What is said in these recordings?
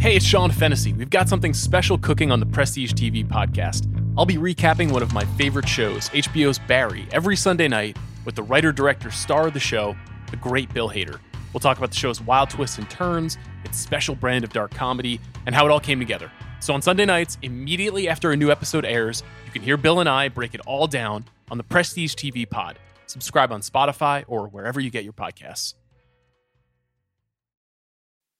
Hey, it's Sean Fennessy. We've got something special cooking on the Prestige TV podcast. I'll be recapping one of my favorite shows, HBO's Barry, every Sunday night with the writer director star of the show, the great Bill Hader. We'll talk about the show's wild twists and turns, its special brand of dark comedy, and how it all came together. So on Sunday nights, immediately after a new episode airs, you can hear Bill and I break it all down on the Prestige TV pod. Subscribe on Spotify or wherever you get your podcasts.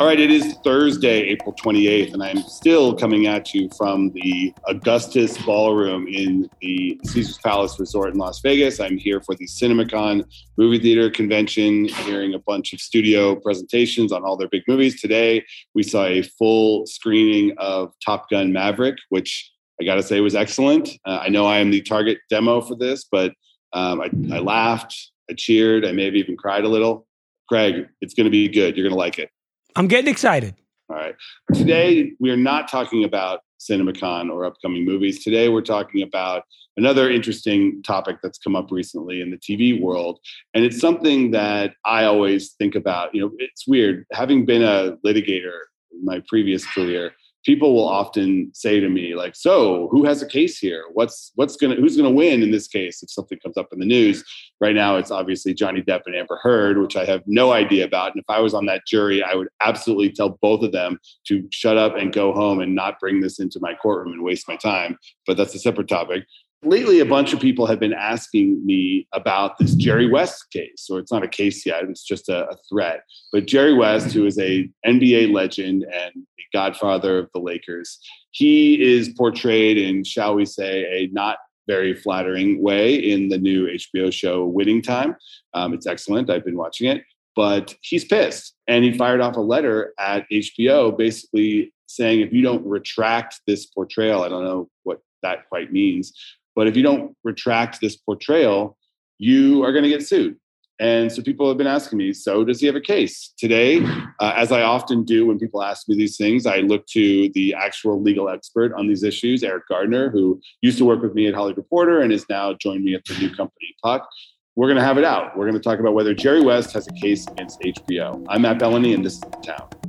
All right, it is Thursday, April 28th, and I'm still coming at you from the Augustus Ballroom in the Caesars Palace Resort in Las Vegas. I'm here for the CinemaCon movie theater convention, hearing a bunch of studio presentations on all their big movies. Today, we saw a full screening of Top Gun Maverick, which I got to say was excellent. Uh, I know I am the target demo for this, but um, I, I laughed, I cheered, I maybe even cried a little. Craig, it's to be good. You're to like it. I'm getting excited. All right. Today, we are not talking about CinemaCon or upcoming movies. Today, we're talking about another interesting topic that's come up recently in the TV world. And it's something that I always think about. You know, it's weird. Having been a litigator in my previous career, people will often say to me like so who has a case here? What's what's gonna who's gonna win in this case if something comes up in the news? Right now it's obviously johnny depp and amber heard which i have no idea about and if i was on that jury i would absolutely tell both of them to shut up and go home and not bring this into my courtroom and waste my time but that's a separate topic. Lately a bunch of people have been asking me about this jerry west case so it's not a case yet it's just a, a threat but jerry west who is a nba legend and godfather of the lakers. He is portrayed in shall we say a not very flattering way in the new hbo show winning time. Um, it's excellent. I've been watching it but he's pissed. And he fired off a letter at hbo basically saying if you don't retract this portrayal i don't know what that quite means but if you don't retract this portrayal, you are going to get sued. And so people have been asking me, so does he have a case? Today, uh, as I often do when people ask me these things, I look to the actual legal expert on these issues, Eriq Gardner, who used to work with me at Hollywood Reporter and is now joined me at the new company, Puck. We're going to have it out. We're going to talk about whether Jerry West has a case against HBO. I'm Matt Belloni, and this is The Town.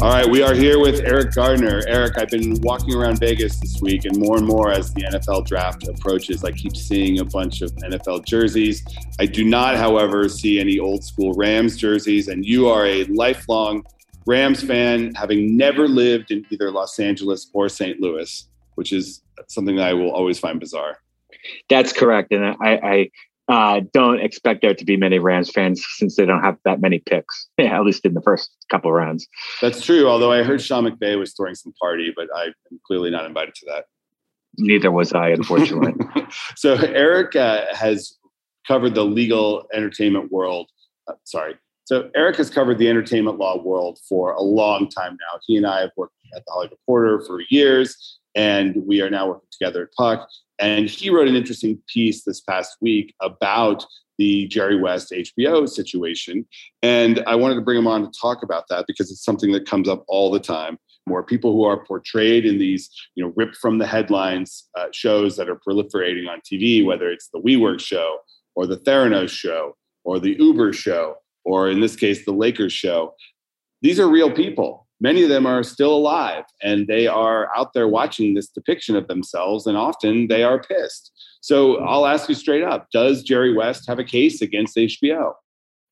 All right, we are here with Eriq Gardner. Eriq, I've been walking around Vegas this week, and more and more as the NFL draft approaches, I keep seeing a bunch of NFL jerseys. I do not, however, see any old school Rams jerseys, and you are a lifelong Rams fan, having never lived in either Los Angeles or St. Louis, which is something that I will always find bizarre. That's correct, and I, I uh, don't expect there to be many Rams fans since they don't have that many picks, yeah, at least in the first couple rounds. That's true. Although I heard Sean McVay was throwing some party, but I'm clearly not invited to that. Neither was I, unfortunately. so Eriq uh, has covered the legal entertainment world. Uh, sorry. So Eriq has covered the entertainment law world for a long time now. He and I have worked at the Hollywood Reporter for years, and we are now working together at Puck. And he wrote an interesting piece this past week about the Jerry West HBO situation. And I wanted to bring him on to talk about that because it's something that comes up all the time. More people who are portrayed in these, you know, ripped from the headlines uh, shows that are proliferating on TV, whether it's the WeWork show or the Theranos show or the Uber show, or in this case, the Lakers show. These are real people many of them are still alive and they are out there watching this depiction of themselves and often they are pissed. So i'll ask you straight up does jerry west have a case against hbo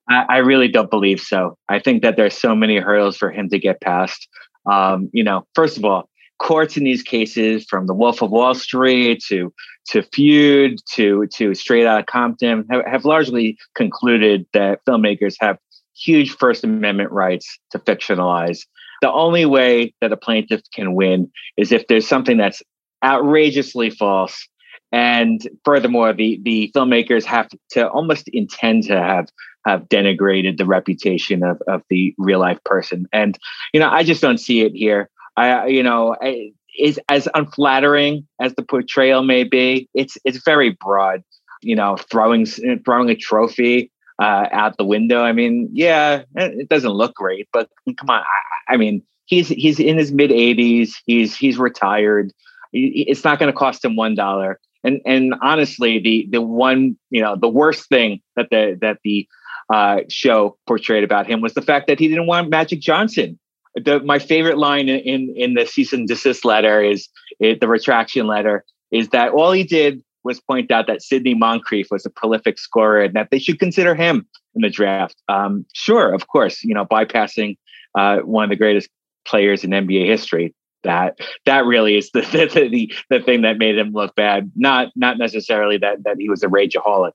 i, really don't believe so. I think that there's so many hurdles for him to get past. Um, you know first of all courts in these cases, from The Wolf of Wall Street to to Feud to to Straight out of Compton, have, have largely concluded that filmmakers have huge First Amendment rights to fictionalize. The only way that a plaintiff can win is if there's something that's outrageously false. And furthermore, the, the filmmakers have to almost intend to have have denigrated the reputation of, of the real life person. And, you know, I just don't see it here. I, you know, I, is as unflattering as the portrayal may be. It's it's very broad. You know, throwing throwing a trophy uh, out the window. I mean, yeah, it doesn't look great, but come on. I, I mean, he's he's in his mid 80s. He's he's retired. It's not going to cost him one dollar. And and honestly, the the one you know the worst thing that the that the uh, show portrayed about him was the fact that he didn't want Magic Johnson. The, my favorite line in in the cease and desist letter is it, the retraction letter is that all he did was point out that Sidney Moncrief was a prolific scorer and that they should consider him in the draft. Um, sure, of course, you know, bypassing uh, one of the greatest players in NBA history. That that really is the the, the the thing that made him look bad. Not not necessarily that that he was a rageaholic.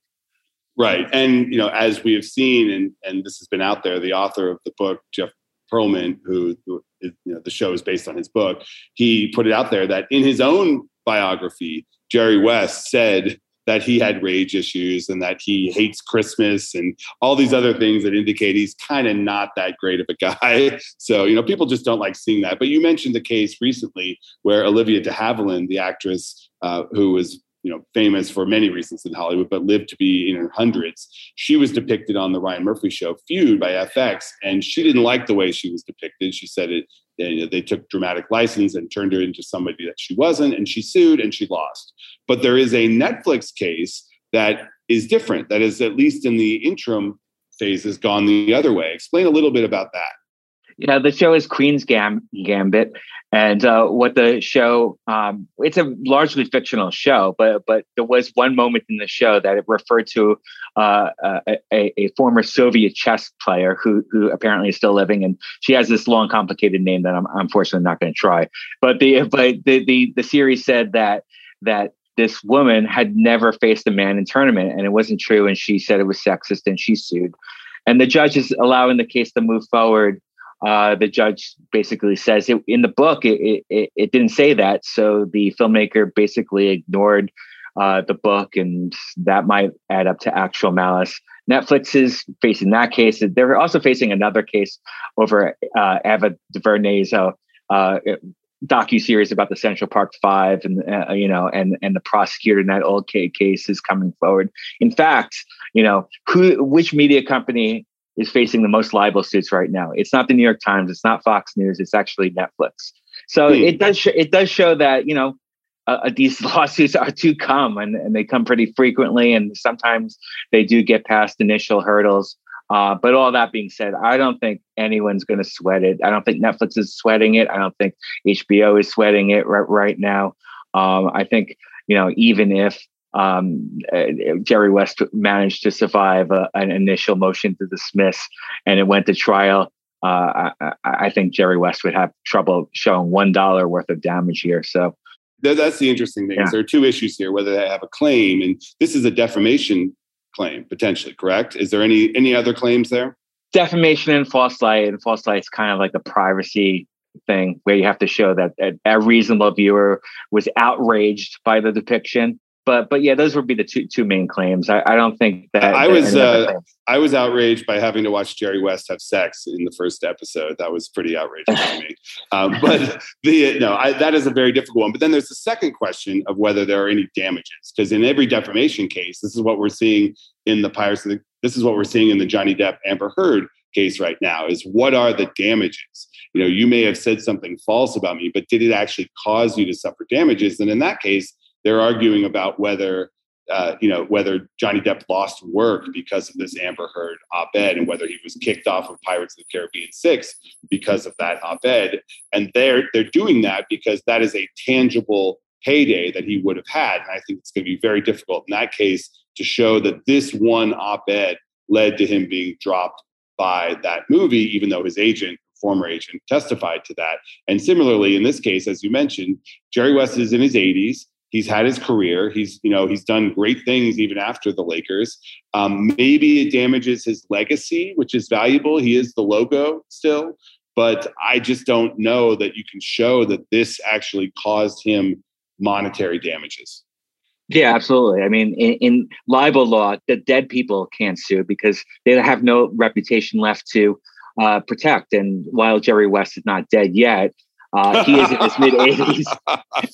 Right. And, you know, as we have seen, and, and this has been out there, the author of the book, Jeff Pearlman, who, who you know, the show is based on his book, he put it out there that in his own biography, Jerry West said that he had rage issues and that he hates Christmas and all these other things that indicate he's kind of not that great of a guy. So, you know, people just don't like seeing that. But you mentioned the case recently where Olivia de Havilland, the actress uh, who was you know famous for many reasons in Hollywood, but lived to be in her hundreds. She was depicted on the Ryan Murphy show Feud by FX, and she didn't like the way she was depicted. She said it know, they took dramatic license and turned her into somebody that she wasn't, and she sued and she lost. But there is a Netflix case that is different. That is at least in the interim phase has gone the other way. Explain a little bit about that. Yeah, the show is Queen's Gam- Gambit, and uh, what the show um, it's a largely fictional show, but but there was one moment in the show that it referred to uh, a, a, former Soviet chess player who who apparently is still living, and she has this long, complicated name that I'm unfortunately not going to try. But the but the, the the series said that that this woman had never faced a man in tournament, and it wasn't true, and she said it was sexist, and she sued. And the judge is allowing the case to move forward uh, the judge basically says it, in the book it, it, it, didn't say that. So the filmmaker basically ignored uh, the book and that might add up to actual malice. Netflix is facing that case. They're also facing another case over uh, ava duvernay's uh, uh, docu series about the Central Park Five, and uh, you know, and and the prosecutor in that old case is coming forward. In fact, you know, who which media company is facing the most libel suits right now. It's not the New York Times, it's not Fox News, it's actually Netflix. So hmm. it does sh- it does show that you know uh, these lawsuits are to come, and, and they come pretty frequently, and sometimes they do get past initial hurdles. Uh, but all that being said, I don't think anyone's going to sweat it. I don't think Netflix is sweating it. I don't think HBO is sweating it right, right now. Um, I think you know even if um, uh, Jerry West managed to survive a, an initial motion to dismiss, and it went to trial. Uh, I, I, think Jerry West would have trouble showing one dollar worth of damage here. So that's the interesting thing. Yeah. Is there are two issues here: whether they have a claim, and this is a defamation claim potentially. Correct? Is there any any other claims there? Defamation and false light, and false light is kind of like a privacy thing where you have to show that a reasonable viewer was outraged by the depiction but but yeah, those would be the two two main claims. I, I don't think that I was uh, I was outraged by having to watch Jerry West have sex in the first episode. That was pretty outrageous for me. Um, but the no, I, that is a very difficult one. But then there's the second question of whether there are any damages, because in every defamation case, this is what we're seeing in the Pirates. The, this is what we're seeing in the Johnny Depp Amber Heard case right now. Is what are the damages? You know, you may have said something false about me, but did it actually cause you to suffer damages? And in that case they're arguing about whether uh, you know whether Johnny Depp lost work because of this Amber Heard op-ed, and whether he was kicked off of Pirates of the Caribbean six because of that op-ed. And they're they're doing that because that is a tangible payday that he would have had. And I think it's going to be very difficult in that case to show that this one op-ed led to him being dropped by that movie, even though his agent former agent, testified to that. And similarly, in this case, as you mentioned, Jerry West is in his 80s. He's had his career. He's, you know, he's done great things even after the Lakers. Um, maybe it damages his legacy, which is valuable. He is the logo still, but I just don't know that you can show that this actually caused him monetary damages. Yeah, absolutely. I mean, in, in, libel law, the dead people can't sue because they have no reputation left to uh, protect. And while Jerry West is not dead yet, uh, he is in his mid 80s,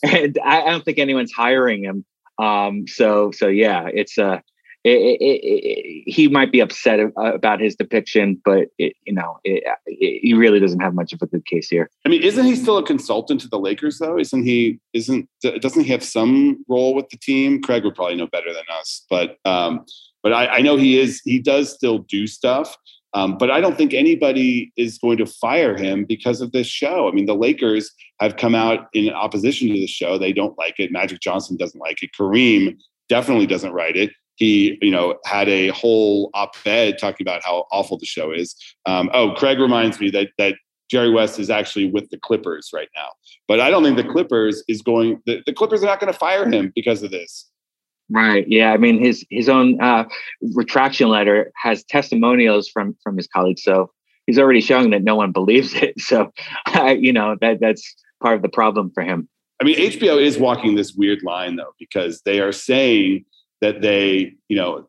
and I, I, don't think anyone's hiring him. Um, so, so yeah, it's a. Uh, it, it, it, he might be upset about his depiction, but you know, he really doesn't have much of a good case here. I mean, isn't he still a consultant to the Lakers though? Isn't he? Isn't doesn't he have some role with the team? Craig would probably know better than us, but um, but I, I know he is. He does still do stuff. Um, but I don't think anybody is going to fire him because of this show. I mean, the Lakers have come out in opposition to the show. They don't like it. Magic Johnson doesn't like it. Kareem definitely doesn't write it he you know had a whole op-ed talking about how awful the show is um, oh craig reminds me that that jerry west is actually with the clippers right now but i don't think the clippers is going the, the clippers are not going to fire him because of this right yeah i mean his his own uh, retraction letter has testimonials from from his colleagues so he's already showing that no one believes it so uh, you know that that's part of the problem for him. I mean hbo is walking this weird line though because they are saying that they, you know,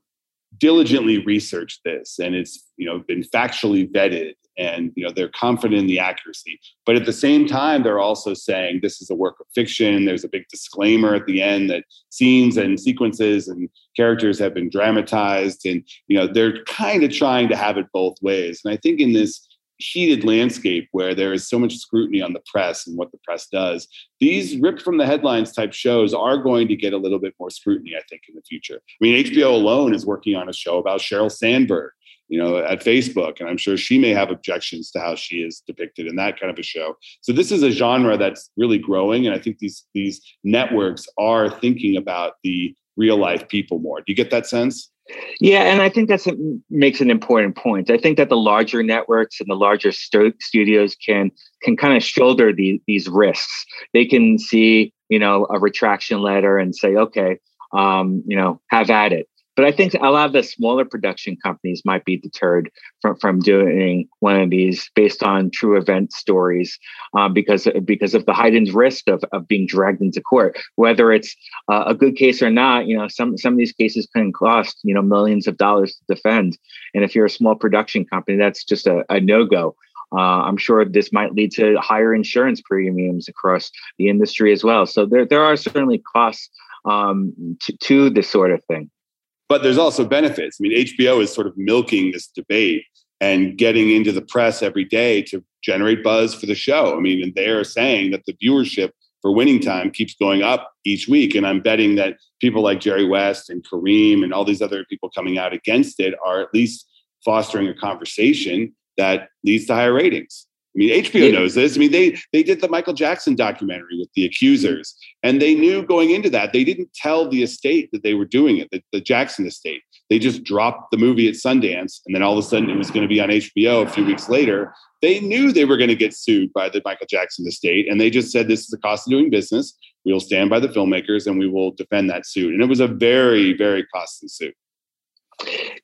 diligently researched this and it's, you know, been factually vetted and, you know, they're confident in the accuracy. But at the same time, they're also saying this is a work of fiction. There's a big disclaimer at the end that scenes and sequences and characters have been dramatized. And, you know, they're kind of trying to have it both ways. And I think in this heated landscape where there is so much scrutiny on the press and what the press does, these ripped from the headlines type shows are going to get a little bit more scrutiny, I think, in the future. I mean, HBO alone is working on a show about Sheryl Sandberg, you know, at Facebook, and I'm sure she may have objections to how she is depicted in that kind of a show. So this is a genre that's really growing, and I think these these networks are thinking about the real life people more. Do you get that sense? Yeah, and I think that makes an important point. I think that the larger networks and the larger st- studios can can kind of shoulder the, these risks. They can see, you know, a retraction letter and say, okay, um, you know, have at it. But I think a lot of the smaller production companies might be deterred from, from doing one of these based on true event stories um, because because of the heightened risk of, of being dragged into court. Whether it's uh, a good case or not, you know, some some of these cases can cost you know millions of dollars to defend. And if you're a small production company, that's just a, a no go. Uh, I'm sure this might lead to higher insurance premiums across the industry as well. So there there are certainly costs um, to, to this sort of thing but there's also benefits. I mean, HBO is sort of milking this debate and getting into the press every day to generate buzz for the show. I mean, and they're saying that the viewership for winning time keeps going up each week. And I'm betting that people like Jerry West and Kareem and all these other people coming out against it are at least fostering a conversation that leads to higher ratings. I mean, HBO knows this. I mean, they they did the Michael Jackson documentary with the accusers, and they knew going into that they didn't tell the estate that they were doing it, the, the Jackson estate. They just dropped the movie at Sundance, and then all of a sudden it was going to be on HBO a few weeks later. They knew they were going to get sued by the Michael Jackson estate, and they just said this is the cost of doing business. We will stand by the filmmakers, and we will defend that suit. And it was a very, very costly suit.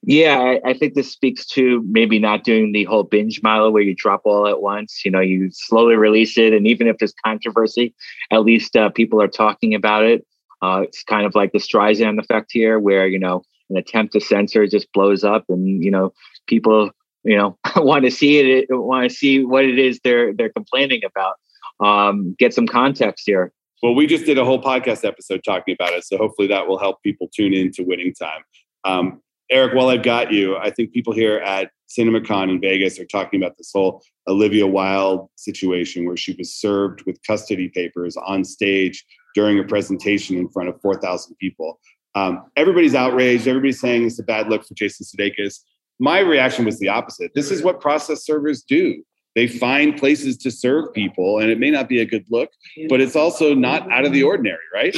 Yeah, I, I, think this speaks to maybe not doing the whole binge model where you drop all at once. You know, you slowly release it, and even if there's controversy, at least uh, people are talking about it. Uh, it's kind of like the Streisand effect here, where you know an attempt to censor just blows up, and you know people you know want to see it, want to see what it is they're they're complaining about. Um, get some context here. Well, we just did a whole podcast episode talking about it, so hopefully that will help people tune in to Winning Time. Um, Eriq, while I've got you, I think people here at CinemaCon in Vegas are talking about this whole Olivia Wilde situation where she was served with custody papers on stage during a presentation in front of 4,000 people. Um, everybody's outraged. Everybody's saying it's a bad look for Jason Sudeikis. My reaction was the opposite. This is what process servers do. They find places to serve people, and it may not be a good look, but it's also not out of the ordinary, right?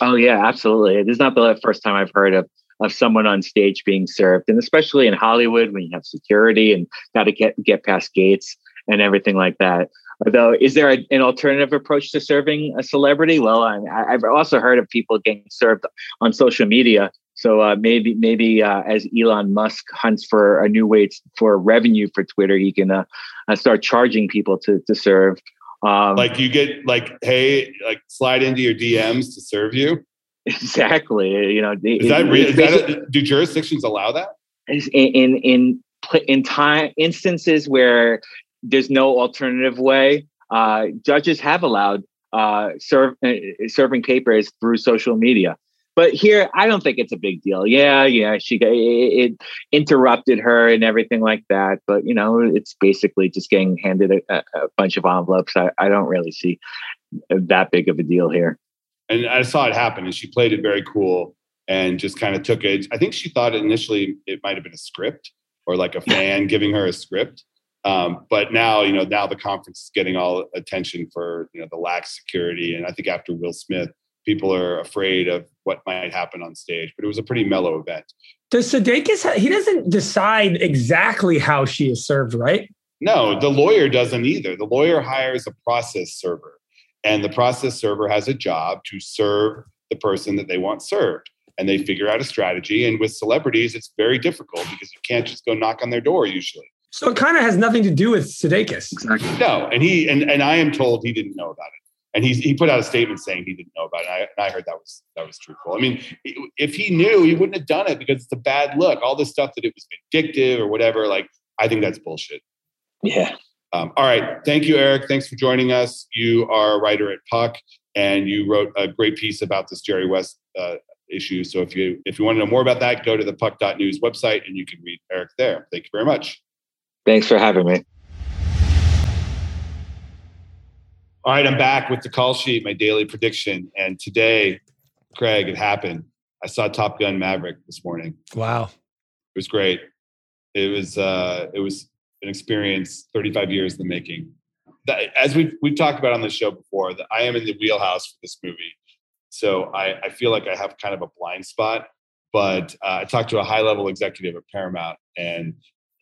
Oh yeah, absolutely. This is not the first time I've heard of of someone on stage being served, and especially in Hollywood when you have security and got to get get past gates. and everything like that. Although, is there a, an alternative approach to serving a celebrity? Well, I, have also heard of people getting served on social media. So uh, maybe, maybe uh, as Elon Musk hunts for a new way for revenue for Twitter, he can uh, uh, start charging people to to serve. Um, like you get like, hey, like slide into your DMs to serve you. Exactly. You know, is that, is that a, do jurisdictions allow that? In in in in time instances where there's no alternative way. Uh, judges have allowed uh, serve, uh, serving papers through social media. But here, I don't think it's a big deal. Yeah, yeah, she it, it interrupted her and everything like that. But you know, it's basically just getting handed a, a bunch of envelopes. I, I don't really see that big of a deal here. And I saw it happen, and she played it very cool and just kind of took it. I think she thought initially it might have been a script or like a fan giving her a script. Um, but now, you know, now the conference is getting all attention for you know the lax security, and I think after Will Smith, people are afraid of what might happen on stage. But it was a pretty mellow event. Does Sudeikis? He doesn't decide exactly how she is served, right? No, the lawyer doesn't either. The lawyer hires a process server, and the process server has a job to serve the person that they want served and they figure out a strategy. And with celebrities, it's very difficult because you can't just go knock on their door usually. So it kind of has nothing to do with Sudeikis. Exactly. No, and he and, and I am told he didn't know about it. And he's he put out a statement saying he didn't know about it. And I, and I heard that was that was truthful. I mean, if he knew, he wouldn't have done it because it's a bad look. All this stuff that it was vindictive or whatever. Like, I think that's bullshit. Yeah. Um, all right. Thank you, Eriq. Thanks for joining us. You are a writer at Puck, and you wrote a great piece about this Jerry West uh, issue. So if you if you want to know more about that, go to the puck.news website and you can read Eriq there. Thank you very much. Thanks for having me. All right, I'm back with the call sheet, my daily prediction. And today, Craig, it happened. I saw Top Gun Maverick this morning. Wow. It was great. It was uh it was an experience 35 years in the making. That, as we've we've talked about on the show before, that I am in the wheelhouse for this movie. So I, I feel like I have kind of a blind spot. But uh, I talked to a high level executive at Paramount, and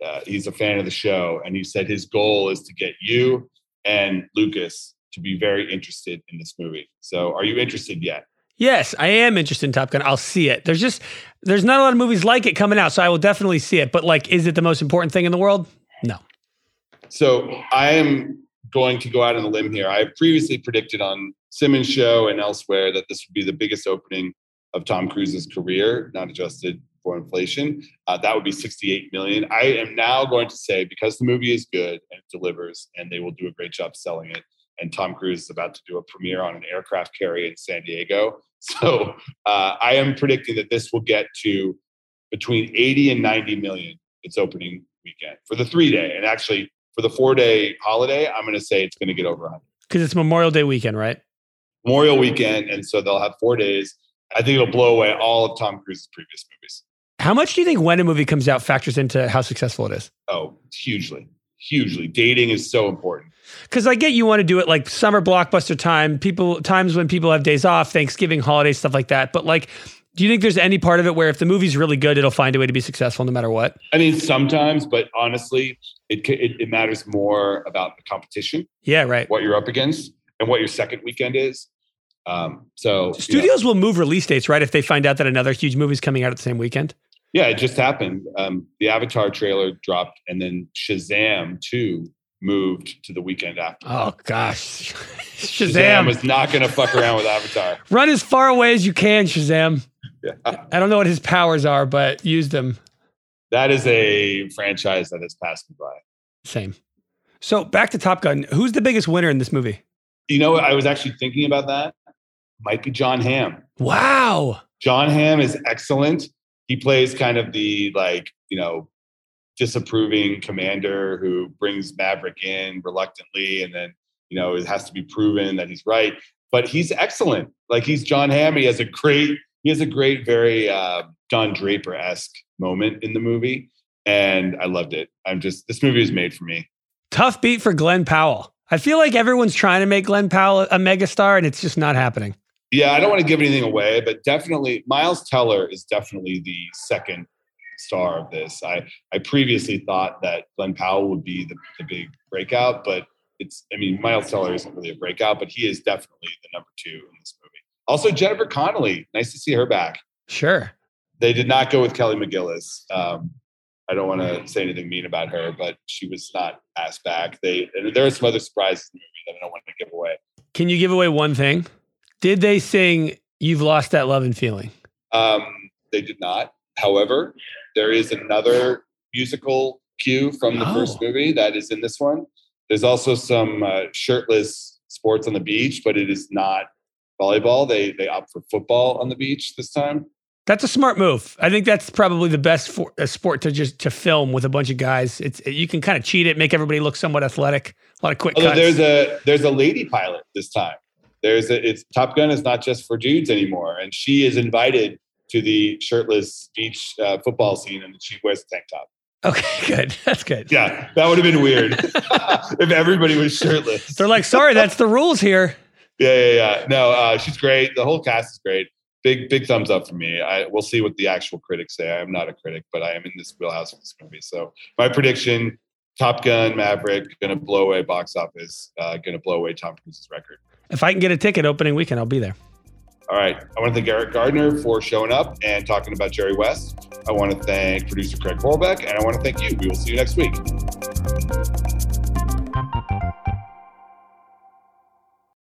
uh, he's a fan of the show. And he said his goal is to get you and Lucas to be very interested in this movie. So are you interested yet? Yes, I am interested in Top Gun. I'll see it. There's just there's not a lot of movies like it coming out, so I will definitely see it. But like, is it the most important thing in the world? No. So I am going to go out on a limb here. I previously predicted on Simmons show and elsewhere that this would be the biggest opening of Tom Cruise's career, not adjusted for inflation. Uh, that would be 68 million. I am now going to say because the movie is good and it delivers, and they will do a great job selling it. And Tom Cruise is about to do a premiere on an aircraft carrier in San Diego. So uh, I am predicting that this will get to between 80 and 90 million its opening weekend for the three day. And actually, for the four day holiday, I'm going to say it's going to get over 100. Because it's Memorial Day weekend, right? Memorial weekend, and so they'll have four days. I think it'll blow away all of Tom Cruise's previous movies. How much do you think when a movie comes out factors into how successful it is? Oh, hugely, hugely. Dating is so important. Because I get you want to do it like summer blockbuster time, people times when people have days off, Thanksgiving, holidays, stuff like that. But like, do you think there's any part of it where if the movie's really good, it'll find a way to be successful no matter what? I mean, sometimes, but honestly, it it, it matters more about the competition. Yeah, right. What you're up against and what your second weekend is. Um, so studios will move release dates, right? If they find out that another huge movie is coming out at the same weekend. Yeah, it just happened. Um, the Avatar trailer dropped, and then Shazam 2 moved to the weekend after. Oh gosh, Shazam. Shazam was not going to fuck around with Avatar. Run as far away as you can, Shazam. Yeah. I don't know what his powers are, but use them. That is a franchise that has passed me by. Same. So back to Top Gun. Who's the biggest winner in this movie? You know, I was actually thinking about that. Might be Jon Hamm. Wow. Jon Hamm is excellent. He plays kind of the like, you know, disapproving commander who brings Maverick in reluctantly and then, you know, it has to be proven that he's right. But he's excellent. Like he's Jon Hamm. He has a great, he has a great, very uh, Don Draper esque moment in the movie. And I loved it. I'm just, this movie is made for me. Tough beat for Glenn Powell. I feel like everyone's trying to make Glenn Powell a megastar and it's just not happening. Yeah, I don't want to give anything away, but definitely Miles Teller is definitely the second star of this. I I previously thought that Glenn Powell would be the, the big breakout, but it's I mean Miles Teller isn't really a breakout, but he is definitely the number two in this movie. Also Jennifer Connelly, nice to see her back. Sure. They did not go with Kelly McGillis. Um, I don't want to say anything mean about her, but she was not asked back. They there are some other surprises in the movie that I don't want to give away. Can you give away one thing? Did they sing "You've Lost That Love and Feeling"? Um, they did not. However, there is another musical cue from the Oh. first movie that is in this one. There's also some uh, shirtless sports on the beach, but it is not volleyball. They they opt for football on the beach this time. That's a smart move. I think that's probably the best for, uh, sport to just to film with a bunch of guys. It's you can kind of cheat it, make everybody look somewhat athletic. A lot of quick Although cuts. there's a there's a lady pilot this time. There's a it's Top Gun is not just for dudes anymore, and she is invited to the shirtless beach uh, football scene, and she wears a tank top. okay, good. That's good. Yeah, that would have been weird if everybody was shirtless. They're like, sorry, that's the rules here. Yeah, yeah, yeah. No, uh, she's great. The whole cast is great. Big, big thumbs up for me. I we'll see what the actual critics say. I am not a critic, but I am in this wheelhouse of this movie. So my prediction: Top Gun, Maverick, gonna blow away box office. Uh, gonna blow away Tom Cruise's record. If I can get a ticket opening weekend, I'll be there. All right. I want to thank Eriq Gardner for showing up and talking about Jerry West. I want to thank producer Craig Horlbeck, and I want to thank you. We will see you next week.